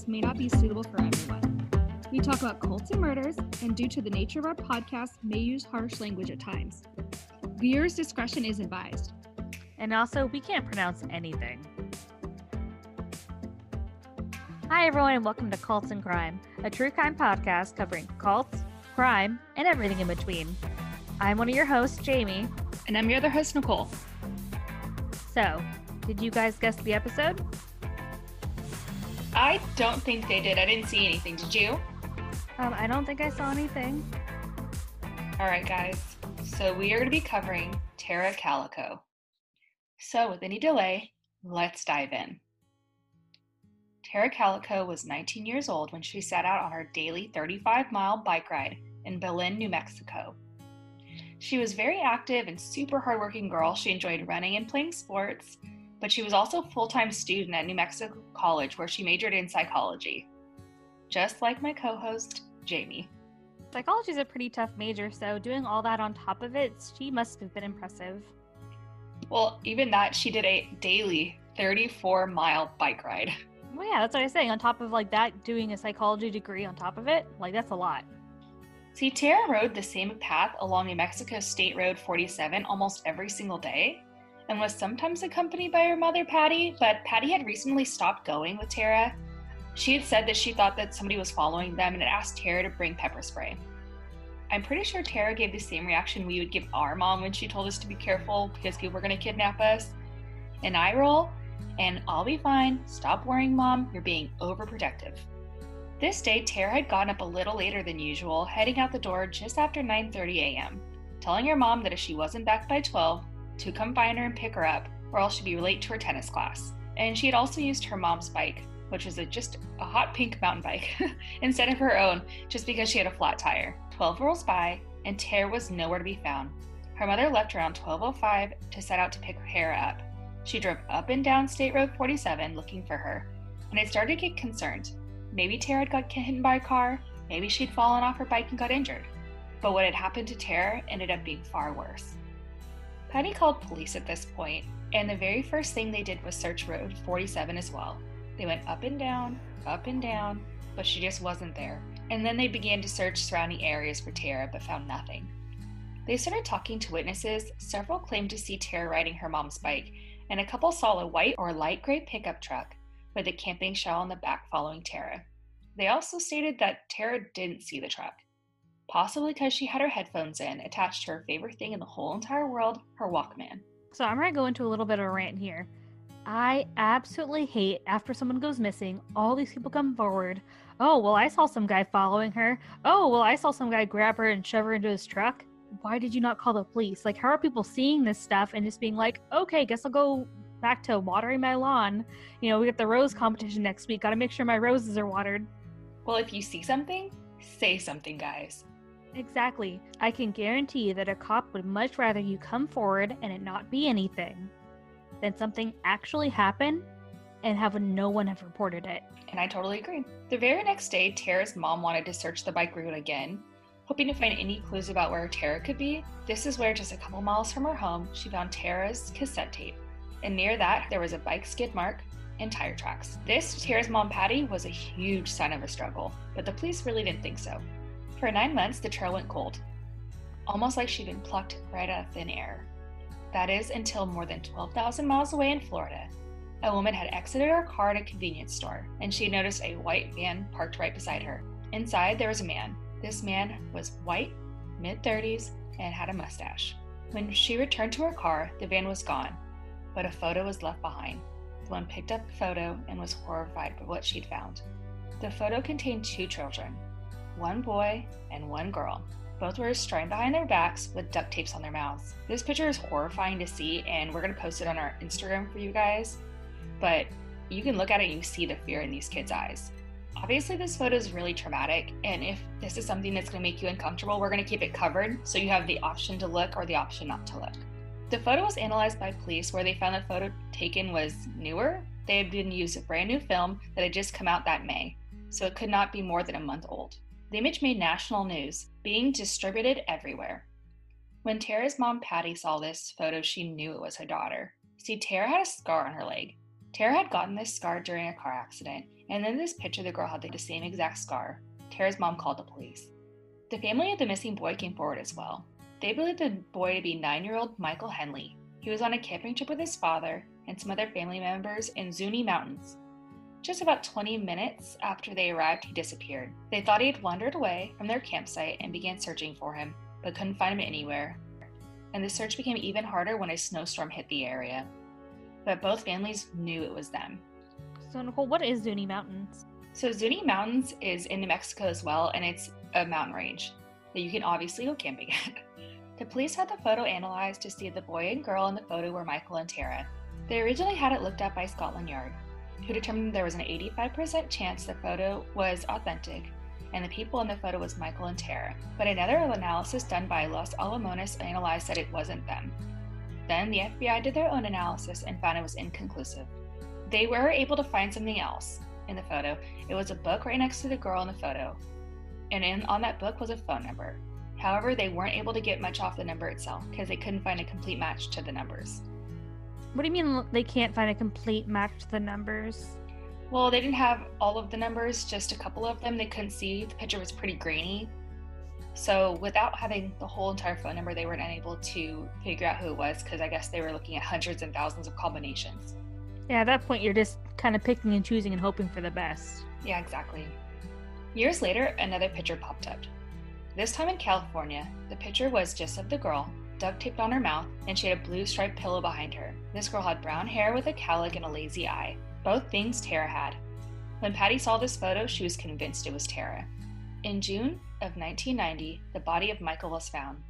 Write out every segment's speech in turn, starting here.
podcast may not be suitable for everyone. We talk about cults and murders, and due to the nature of our podcast, may use harsh language at times. Viewers' discretion is advised. And also, we can't pronounce anything. Hi, everyone, and welcome to Cults and Crime, a true crime podcast covering cults, crime, and everything in between. I'm one of your hosts, Jamie. And I'm your other host, Nicole. So, did you guys guess the episode? I don't think they did. I didn't see anything. Did you? Um, I don't think I saw anything. All right, guys. So we are going to be covering Tara Calico. So, with any delay, let's dive in. Tara Calico was 19 years old when she set out on her daily 35 mile bike ride in Belen, New Mexico. She was very active and super hardworking girl. She enjoyed running and playing sports, but she was also a full-time student at New Mexico College where she majored in psychology. Just like my co-host, Jamie. Psychology is a pretty tough major, so doing all that on top of it, she must have been impressive. Well, even that, she did a daily 34 mile bike ride. Well, yeah, that's what I was saying. On top of like that, doing a psychology degree on top of it, like that's a lot. See, Tara rode the same path along New Mexico State Road 47 almost every single day and was sometimes accompanied by her mother, Patty, but Patty had recently stopped going with Tara. She had said that she thought that somebody was following them and had asked Tara to bring pepper spray. I'm pretty sure Tara gave the same reaction we would give our mom when she told us to be careful because people were going to kidnap us. And I roll, and I'll be fine. Stop worrying, mom. You're being overprotective. This day, Tara had gotten up a little later than usual, heading out the door just after 9:30 a.m., telling her mom that if she wasn't back by 12, to come find her and pick her up, or else she'd be late to her tennis class. And she had also used her mom's bike, which was a, just a hot pink mountain bike, instead of her own, just because she had a flat tire. 12 rolls by, and Tara was nowhere to be found. Her mother left around 12:05 to set out to pick Tara up. She drove up and down State Road 47 looking for her, and I started to get concerned. Maybe Tara had got hit by a car, maybe she'd fallen off her bike and got injured. But what had happened to Tara ended up being far worse. Patty called police at this point, and the very first thing they did was search Road 47 as well. They went up and down, up and down, but she just wasn't there. And then they began to search surrounding areas for Tara, but found nothing. They started talking to witnesses. Several claimed to see Tara riding her mom's bike, and a couple saw a white or light gray pickup truck with a camping shell on the back following Tara. They also stated that Tara didn't see the truck possibly because she had her headphones in, attached to her favorite thing in the whole entire world, her Walkman. So I'm going to go into a little bit of a rant here. I absolutely hate after someone goes missing, all these people come forward. Oh, well, I saw some guy following her. Oh, well, I saw some guy grab her and shove her into his truck. Why did you not call the police? Like, how are people seeing this stuff and just being like, okay, guess I'll go back to watering my lawn? You know, we got the rose competition next week. Got to make sure my roses are watered. Well, if you see something, say something, guys. Exactly. I can guarantee that a cop would much rather you come forward and it not be anything than something actually happen and have no one have reported it. And I totally agree. The very next day, Tara's mom wanted to search the bike route again, hoping to find any clues about where Tara could be. This is where, just a couple miles from her home, she found Tara's cassette tape. And near that, there was a bike skid mark and tire tracks. This, Tara's mom, Patty, was a huge sign of a struggle, but the police really didn't think so. For nine months, the trail went cold, almost like she'd been plucked right out of thin air. That is until more than 12,000 miles away in Florida, a woman had exited her car at a convenience store and she noticed a white van parked right beside her. Inside, there was a man. This man was white, mid 30s, and had a mustache. When she returned to her car, the van was gone, but a photo was left behind. The woman picked up the photo and was horrified by what she'd found. The photo contained two children, one boy and one girl. Both were restrained behind their backs with duct tapes on their mouths. This picture is horrifying to see, and we're to post it on our Instagram for you guys. But you can look at it and you see the fear in these kids' eyes. Obviously, this photo is really traumatic, and if this is something that's to make you uncomfortable, we're to keep it covered so you have the option to look or the option not to look. The photo was analyzed by police where they found the photo taken was newer. They had been used a brand new film that had just come out that May, so it could not be more than a month old. The image made national news, being distributed everywhere. When Tara's mom Patty saw this photo, she knew it was her daughter. See, Tara had a scar on her leg. Tara had gotten this scar during a car accident, and in this picture, the girl had the same exact scar. Tara's mom called the police. The family of the missing boy came forward as well. They believed the boy to be nine year old Michael Henley. He was on a camping trip with his father and some other family members in Zuni Mountains. Just about 20 minutes after they arrived, he disappeared. They thought he had wandered away from their campsite and began searching for him, but couldn't find him anywhere. And the search became even harder when a snowstorm hit the area. But both families knew it was them. So, Nicole, what is Zuni Mountains? So, Zuni Mountains is in New Mexico as well, and it's a mountain range that you can obviously go camping at. The police had the photo analyzed to see if the boy and girl in the photo were Michael and Tara. They originally had it looked at by Scotland Yard, who determined there was an 85% chance the photo was authentic and the people in the photo was Michael and Tara. But another analysis done by Los Alamos analyzed that it wasn't them. Then the FBI did their own analysis and found it was inconclusive. They were able to find something else in the photo. It was a book right next to the girl in the photo. And in, on that book was a phone number. However, they weren't able to get much off the number itself because they couldn't find a complete match to the numbers. What do you mean they can't find a complete match to the numbers? Well, they didn't have all of the numbers, just a couple of them. They couldn't see. The picture was pretty grainy. So, without having the whole entire phone number, they weren't able to figure out who it was because I guess they were looking at hundreds and thousands of combinations. Yeah, at that point, you're just kind of picking and choosing and hoping for the best. Yeah, exactly. Years later, another picture popped up. This time in California, the picture was just of the girl, duct taped on her mouth, and she had a blue striped pillow behind her. This girl had brown hair with a cowlick and a lazy eye, both things Tara had. When Patty saw this photo, she was convinced it was Tara. In June of 1990, the body of Michael was found.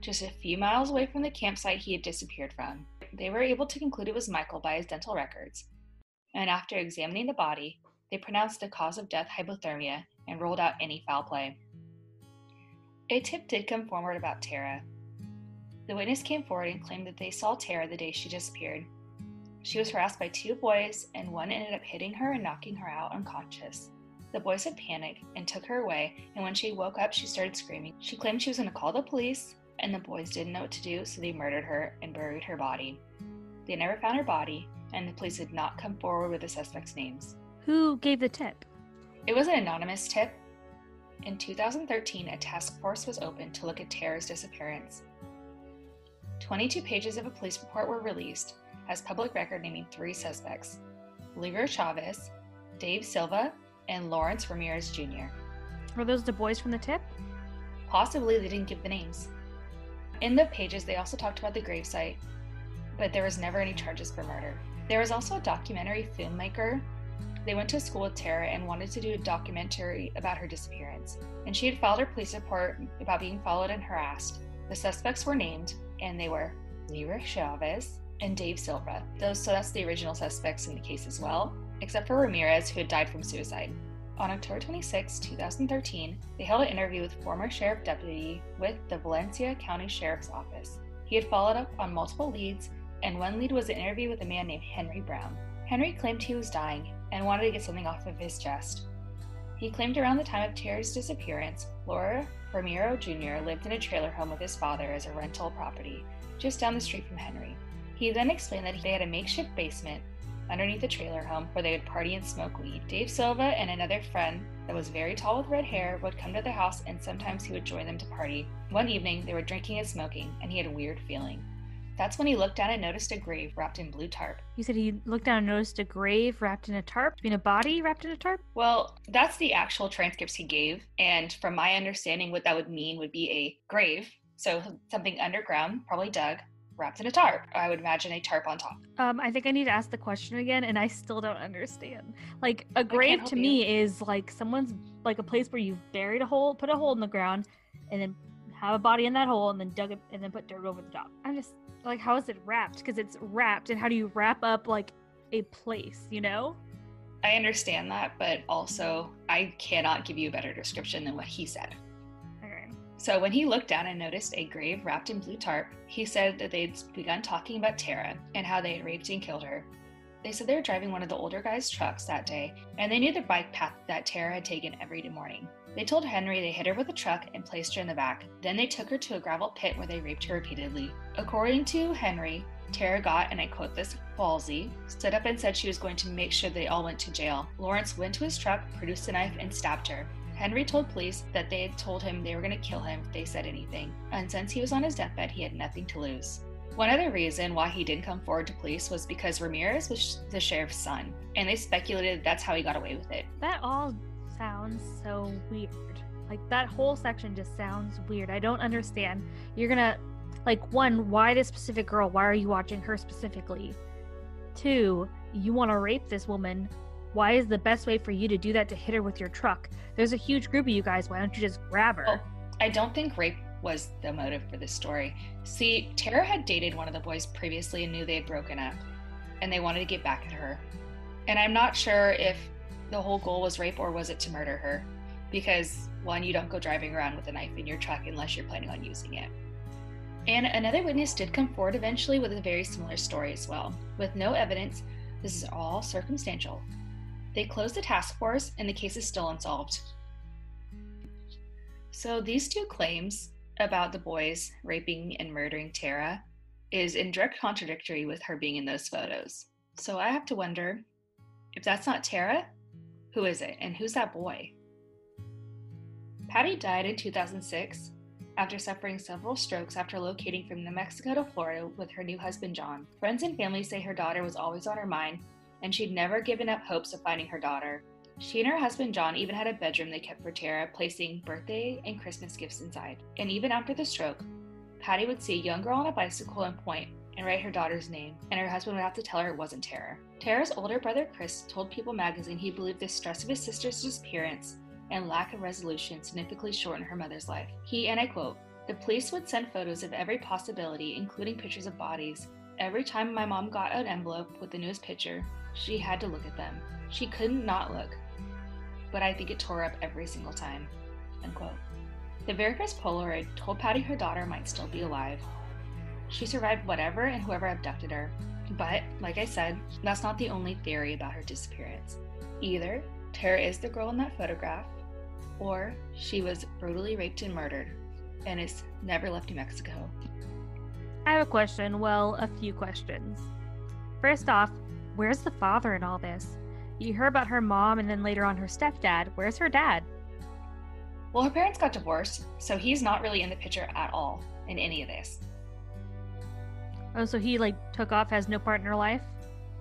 Just a few miles away from the campsite he had disappeared from, they were able to conclude it was Michael by his dental records. And after examining the body, they pronounced the cause of death hypothermia and ruled out any foul play. A tip did come forward about Tara. The witness came forward and claimed that they saw Tara the day she disappeared. She was harassed by two boys, and one ended up hitting her and knocking her out unconscious. The boys had panicked and took her away, and when she woke up, she started screaming. She claimed she was going to call the police, and the boys didn't know what to do, so they murdered her and buried her body. They never found her body, and the police did not come forward with the suspects' names. Who gave the tip? It was an anonymous tip, in 2013, a task force was opened to look at Tara's disappearance. 22 pages of a police report were released as public record naming three suspects Leroy Chavez, Dave Silva, and Lawrence Ramirez Jr. Were those the boys from the tip? Possibly they didn't give the names. In the pages, they also talked about the gravesite, but there was never any charges for murder. There was also a documentary filmmaker they went to school with Tara and wanted to do a documentary about her disappearance, and she had filed her police report about being followed and harassed. The suspects were named, and they were Leroy Chavez and Dave Silva. Those, so that's the original suspects in the case as well, except for Ramirez, who had died from suicide. On October 26, 2013, they held an interview with former sheriff deputy with the Valencia County Sheriff's Office. He had followed up on multiple leads, and one lead was an interview with a man named Henry Brown. Henry claimed he was dying and wanted to get something off of his chest. He claimed around the time of Terry's disappearance, Lawrence Ramirez Jr. lived in a trailer home with his father as a rental property, just down the street from Henry. He then explained that they had a makeshift basement underneath the trailer home where they would party and smoke weed. Dave Silva and another friend that was very tall with red hair would come to the house and sometimes he would join them to party. One evening, they were drinking and smoking, and he had a weird feeling. That's when he looked down and noticed a grave wrapped in blue tarp. You said he looked down and noticed a grave wrapped in a tarp? Mean, a body wrapped in a tarp? Well, that's the actual transcripts he gave. And from my understanding, what that would mean would be a grave. So something underground, probably dug, wrapped in a tarp. I would imagine a tarp on top. Um, I think I need to ask the question again, and I still don't understand. Like a grave to me is like someone's like a place where you've buried a hole, put a hole in the ground, and then have a body in that hole, and then dug it, and then put dirt over the top. I'm just like how is it wrapped? Because it's wrapped and how do you wrap up like a place you know? I understand that but also i cannot give you a better description than what he said. Okay. so when he looked down and noticed a grave wrapped in blue tarp he said that they'd begun talking about tara and how they had raped and killed her. They said they were driving one of the older guy's trucks that day and they knew the bike path that tara had taken every morning They told Henry they hit her with a truck and placed her in the back. Then they took her to a gravel pit where they raped her repeatedly. According to Henry, Tara got, and I quote this, ballsy, stood up and said she was going to make sure they all went to jail. Lawrence went to his truck, produced a knife, and stabbed her. Henry told police that they had told him they were going to kill him if they said anything, and since he was on his deathbed, he had nothing to lose. One other reason why he didn't come forward to police was because Ramirez was the sheriff's son, and they speculated that's how he got away with it. That all sounds so weird. Like that whole section just sounds weird. I don't understand. You're gonna like one, why this specific girl? Why are you watching her specifically? Two, you want to rape this woman. Why is the best way for you to do that to hit her with your truck? There's a huge group of you guys. Why don't you just grab her? Oh, I don't think rape was the motive for this story. See, Tara had dated one of the boys previously and knew they had broken up, and they wanted to get back at her. And I'm not sure if the whole goal was rape or was it to murder her, because one, you don't go driving around with a knife in your truck unless you're planning on using it. And another witness did come forward eventually with a very similar story as well. With no evidence, this is all circumstantial. They closed the task force and the case is still unsolved. So these two claims about the boys raping and murdering Tara is in direct contradictory with her being in those photos. So I have to wonder if that's not Tara, who is it? And who's that boy? Patty died in 2006 after suffering several strokes after locating from New Mexico to Florida with her new husband John. Friends and family say her daughter was always on her mind and she'd never given up hopes of finding her daughter. She and her husband John even had a bedroom they kept for Tara, placing birthday and Christmas gifts inside. And even after the stroke, Patty would see a young girl on a bicycle and point and write her daughter's name, and her husband would have to tell her it wasn't Tara. Tara's older brother Chris told People magazine he believed the stress of his sister's disappearance and lack of resolution significantly shortened her mother's life. He, and I quote, the police would send photos of every possibility, including pictures of bodies. Every time my mom got an envelope with the newest picture, she had to look at them. She couldn't not look. But I think it tore up every single time. Unquote. The very first Polaroid told Patty her daughter might still be alive. She survived whatever and whoever abducted her. But, like I said, that's not the only theory about her disappearance. Either Tara is the girl in that photograph, or she was brutally raped and murdered and has never left New Mexico. I have a question. Well, a few questions. First off, where's the father in all this? You hear about her mom and then later on her stepdad. Where's her dad? Well, her parents got divorced, so he's not really in the picture at all in any of this. Oh, so he like took off, has no part in her life?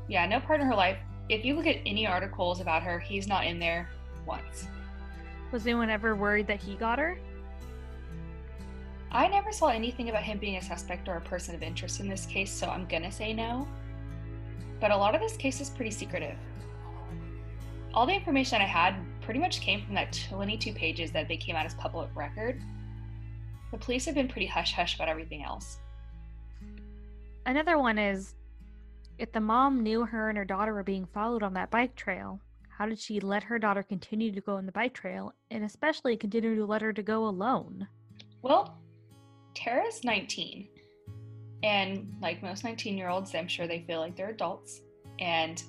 Yeah, no part in her life. If you look at any articles about her, he's not in there once. Was anyone ever worried that he got her? I never saw anything about him being a suspect or a person of interest in this case, so I'm gonna say no. But a lot of this case is pretty secretive. All the information I had pretty much came from that 22 pages that they came out as public record. The police have been pretty hush hush about everything else. Another one is if the mom knew her and her daughter were being followed on that bike trail, how did she let her daughter continue to go on the bike trail and especially continue to let her to go alone? Well, Tara's 19. And like most 19 year olds, I'm sure they feel like they're adults. And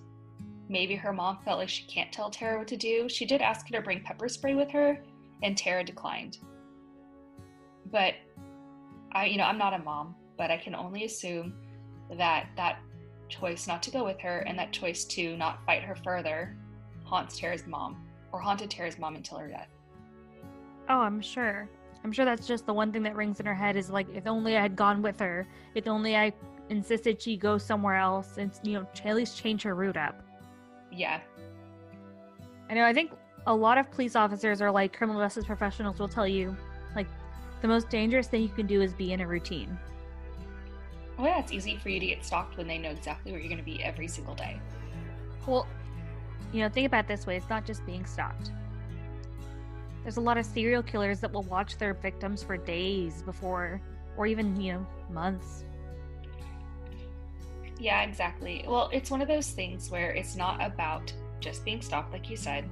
maybe her mom felt like she can't tell Tara what to do. She did ask her to bring pepper spray with her, and Tara declined. But I, you know, I'm not a mom, but I can only assume that that choice not to go with her and that choice to not fight her further haunts Tara's mom or haunted Tara's mom until her death. Oh, I'm sure. I'm sure that's just the one thing that rings in her head is like, if only I had gone with her, if only I insisted she go somewhere else and, you know, at least change her route up. Yeah. I know, I think a lot of police officers or like criminal justice professionals will tell you, like, the most dangerous thing you can do is be in a routine. Well, yeah, it's easy for you to get stalked when they know exactly where you're going to be every single day. Well, you know, think about it this way it's not just being stalked. There's a lot of serial killers that will watch their victims for days before, or even, you know, months. Yeah, exactly. Well, it's one of those things where it's not about just being stalked, like you said.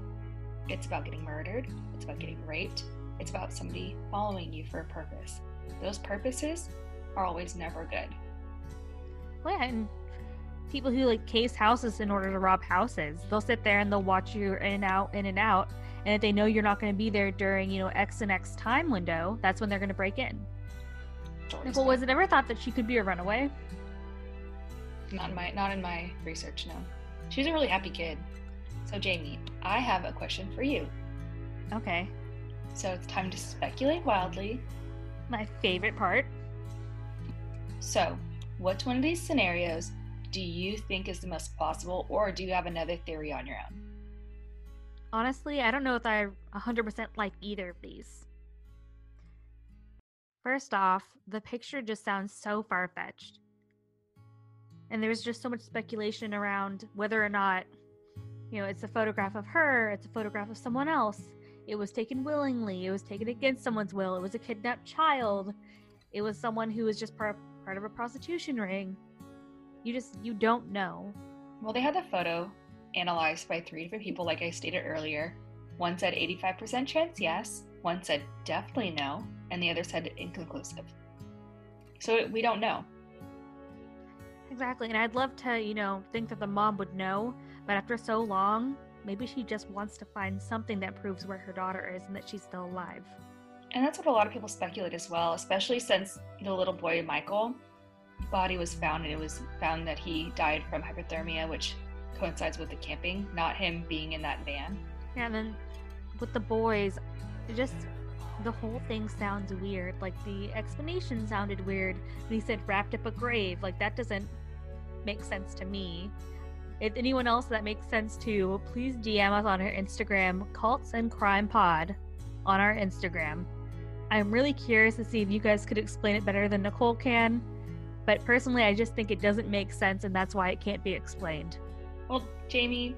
It's about getting murdered, it's about getting raped, it's about somebody following you for a purpose. Those purposes are always never good. And people who like case houses in order to rob houses. They'll sit there and they'll watch you in and out, in and out. And if they know you're not going to be there during, you know, X and X time window, that's when they're going to break in. Nicole, was it ever thought that she could be a runaway? Not in my not in my research, no. She's a really happy kid. So Jamie, I have a question for you. Okay. So it's time to speculate wildly. My favorite part. So, which one of these scenarios do you think is the most plausible, or do you have another theory on your own? Honestly, I don't know if I 100% like either of these. First off, the picture just sounds so far fetched. And there's just so much speculation around whether or not, you know, it's a photograph of her, it's a photograph of someone else, it was taken willingly, it was taken against someone's will, it was a kidnapped child, it was someone who was just part, part of a prostitution ring. You just, you don't know. Well, they had the photo analyzed by three different people, like I stated earlier. One said 85% chance yes, one said definitely no, and the other said inconclusive. So we don't know. Exactly. And I'd love to, you know, think that the mom would know, but after so long, maybe she just wants to find something that proves where her daughter is and that she's still alive. And that's what a lot of people speculate as well, especially since the little boy Michael body was found and it was found that he died from hypothermia, which coincides with the camping, not him being in that van. Yeah, and then with the boys, just the whole thing sounds weird. Like the explanation sounded weird when he said wrapped up a grave. Like that doesn't make sense to me. If anyone else that makes sense to, please DM us on our Instagram, Cults and Crime Pod, on our Instagram. I'm really curious to see if you guys could explain it better than Nicole can. But personally, I just think it doesn't make sense, and that's why it can't be explained. Well, Jamie,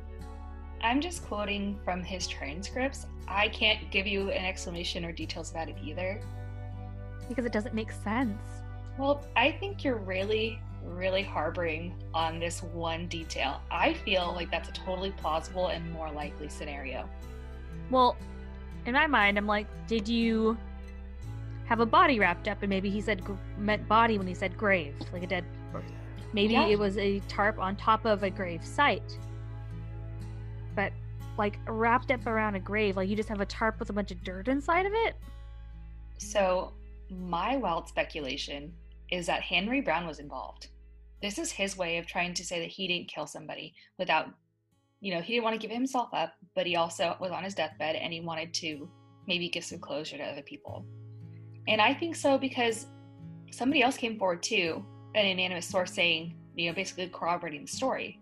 I'm just quoting from his transcripts. I can't give you an explanation or details about it either. Because it doesn't make sense. Well, I think you're really, really harboring on this one detail. I feel like that's a totally plausible and more likely scenario. Well, in my mind, I'm like, did you have a body wrapped up? And maybe he said meant body when he said grave, like a dead. Maybe yeah. it was a tarp on top of a grave site. But like wrapped up around a grave, like you just have a tarp with a bunch of dirt inside of it? So, my wild speculation is that Henry Brown was involved. This is his way of trying to say that he didn't kill somebody without, you know, he didn't want to give himself up, but he also was on his deathbed and he wanted to maybe give some closure to other people. And I think so because somebody else came forward too an anonymous source saying, you know, basically corroborating the story.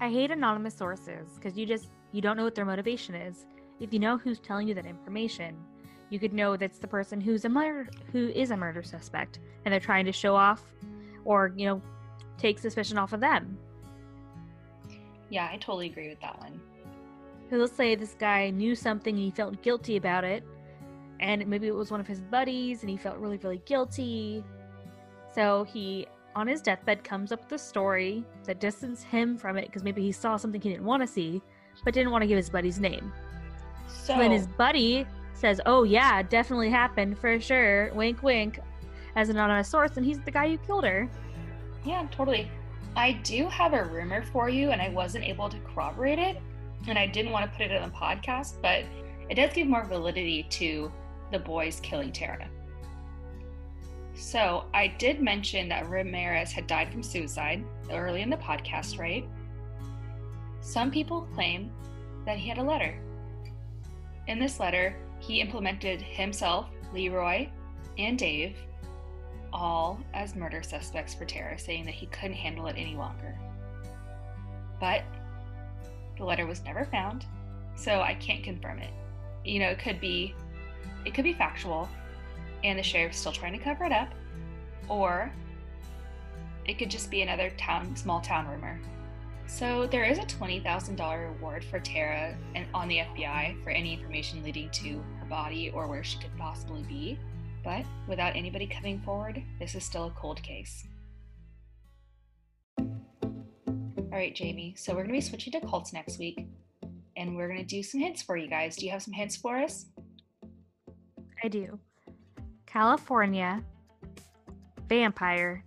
I hate anonymous sources because you just you don't know what their motivation is. If you know who's telling you that information, you could know that's the person who's a murder who is a murder suspect and they're trying to show off or, you know, take suspicion off of them. Yeah, I totally agree with that one. So let's say this guy knew something and he felt guilty about it, and maybe it was one of his buddies and he felt really, really guilty. So he, on his deathbed, comes up with a story that distances him from it because maybe he saw something he didn't want to see, but didn't want to give his buddy's name. So when his buddy says, "Oh yeah, definitely happened for sure." Wink, wink, as an anonymous source, and he's the guy who killed her. Yeah, totally. I do have a rumor for you, and I wasn't able to corroborate it, and I didn't want to put it in the podcast, but it does give more validity to the boys killing Tara. So I did mention that Ramirez had died from suicide early in the podcast, right? Some people claim that he had a letter. In this letter, he implemented himself, Leroy, and Dave all as murder suspects for Tara, saying that he couldn't handle it any longer. But the letter was never found, so I can't confirm it. You know, it could be it could be factual, and the sheriff's still trying to cover it up, or it could just be another town, small town rumor. So there is a $20,000 reward for Tara and on the FBI for any information leading to her body or where she could possibly be. But without anybody coming forward, this is still a cold case. All right, Jamie. So we're going to be switching to cults next week, and we're going to do some hints for you guys. Do you have some hints for us? I do. California, vampire,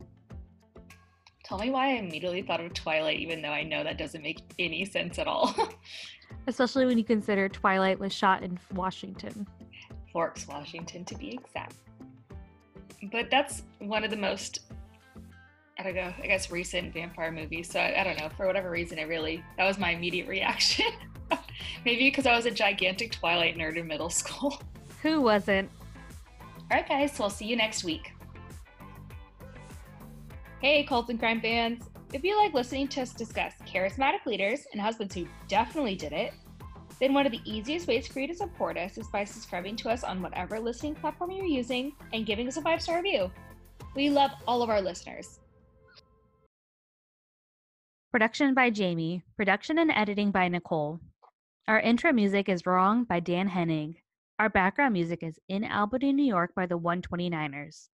Tell me why I immediately thought of Twilight, even though I know that doesn't make any sense at all. Especially when you consider Twilight was shot in Washington. Forks, Washington, to be exact. But that's one of the most, I don't know, I guess recent vampire movies. So I, I don't know, for whatever reason, it really, that was my immediate reaction. Maybe because I was a gigantic Twilight nerd in middle school. Who wasn't? All right, guys, so I'll see you next week. Hey, Cult and Crime fans! If you like listening to us discuss charismatic leaders and husbands who definitely did it, then one of the easiest ways for you to support us is by subscribing to us on whatever listening platform you're using and giving us a five star review. We love all of our listeners. Production by Jamie. Production and editing by Nicole. Our intro music is Wrong by Dan Henning. Our background music is In Albany, New York by the 129ers.